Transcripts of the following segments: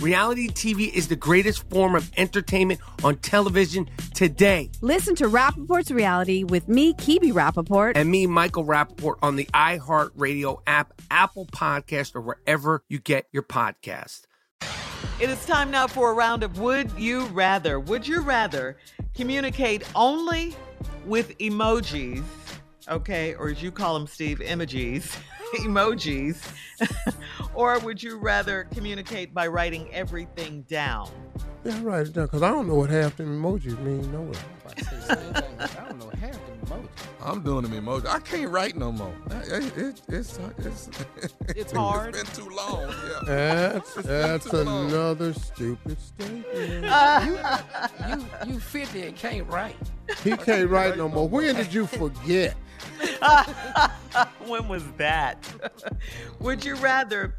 Reality TV is the greatest form of entertainment on television today. Listen to Rapaport's Reality with me, Kebe Rapaport. And me, Michael Rapaport, on the iHeartRadio app, Apple Podcast, or wherever you get your podcast. It is time now for a round of Would You Rather. Would you rather communicate only with emojis, okay, or as you call them, Steve, emojis, emojis, or would you rather communicate by writing everything down? Yeah, write it down because I don't know what half them emojis mean. No way. I don't know half the emojis. I'm doing them emojis. I can't write no more. It, it, it's it's it's hard. It's been too long. Yeah. That's that's another stupid statement. you, you you 50 and can't write. He can't write no more. When did you forget? when was that? would you rather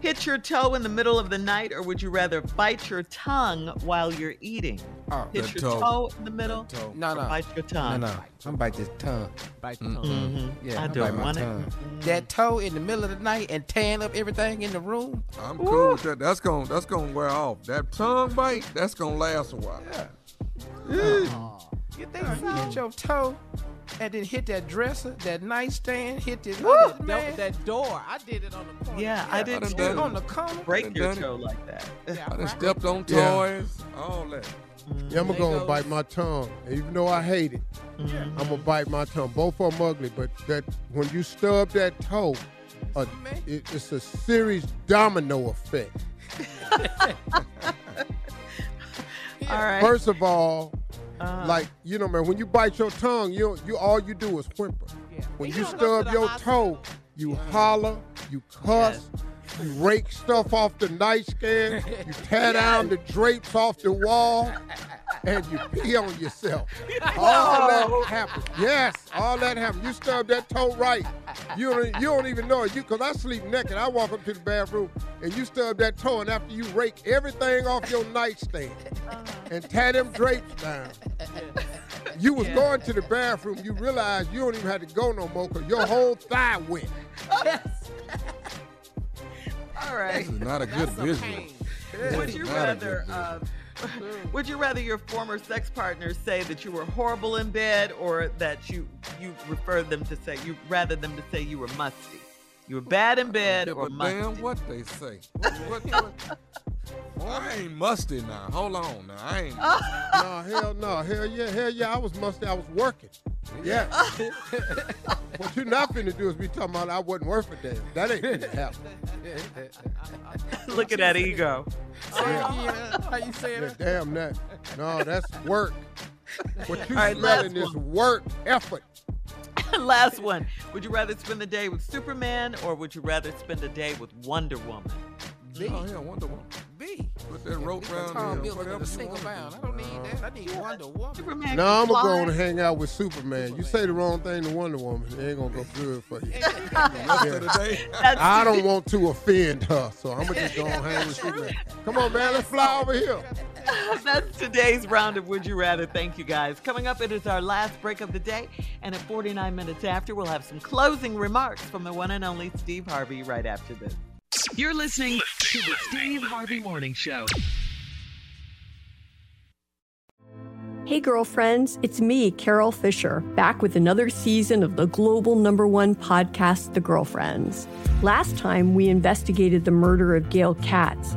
hit your toe in the middle of the night or would you rather bite your tongue while you're eating? Oh, hit your toe. toe. in the middle? Toe. No, no. bite your tongue. No, no. I'm bite this tongue. Bite the tongue. Mm-hmm. Yeah, I I don't bite want my it. tongue. That toe in the middle of the night and tearing up everything in the room. I'm cool with that. That's gonna that's gonna wear off. That tongue bite, that's gonna last a while. Yeah. Oh. You think so? You hit your toe and then hit that dresser, that nightstand, hit this other that, man. that door. I did it on the corner. Yeah, I did done too. done it. on the corner. Break your done it. toe like that. Yeah, I done right. stepped on Yeah. toys, all that. Yeah, I'm There gonna goes- bite my tongue, even though I hate it. I'm gonna bite my tongue. Both of them ugly, but that when you stub that toe, uh, it, it's a serious domino effect. All right. First of all, Uh, like you know, man, when you bite your tongue, you you all you do is whimper. Yeah. When You you don't to stub your hospital. toe, you holler, you cuss, you rake stuff off the nightstand, you tear down the drapes off the wall, and you pee on yourself. All that happens. Yes, all that happens. You stub that toe right. You don't, you don't even know it. You, cause I sleep naked. I walk up to the bathroom and you stub that toe, and after you rake everything off your nightstand and tear them drapes down. You was going to the bathroom, you realize you don't even have to go no more because your whole thigh wet. all right. This is not a good visual. Would you is not a rather good uh, would you rather your former sex partner say that you were horrible in bed or that you you referred them to say you rather them to say you were musty? You were bad in bed or but musty? damn what they say. What, what, what? Boy, I ain't musty now. Hold on now. I ain't. no, hell no. Hell yeah, hell yeah. I was musty. I was working. Yeah. what you not finna do is be talking about I wasn't worth a damn. That ain't finna happen. Look at that ego. Yeah. How you say Yeah, that? damn that. No, that's work. What you All right, smelling is work effort. Last one. Would you rather spend the day with Superman or would you rather spend the day with Wonder Woman? B. Oh yeah, Wonder Woman. B. Put that rope Tom around there. Building Whatever single bound. I don't need that. I need Wonder Woman. Superman No, I'm gonna go and hang out with Superman. You say the wrong thing to Wonder Woman, it ain't gonna go good for you. Rest of the day. That's I don't want to offend her, so I'm gonna just go and hang with Superman. Come on, man, let's fly over here. That's today's round of Would You Rather. Thank you guys. Coming up, it is our last break of the day. And at 49 minutes after, we'll have some closing remarks from the one and only Steve Harvey right after this. You're listening to the Steve Harvey Morning Show. Hey, girlfriends, it's me, Carol Fisher, back with another season of the global number one podcast, The Girlfriends. Last time, we investigated the murder of Gail Katz.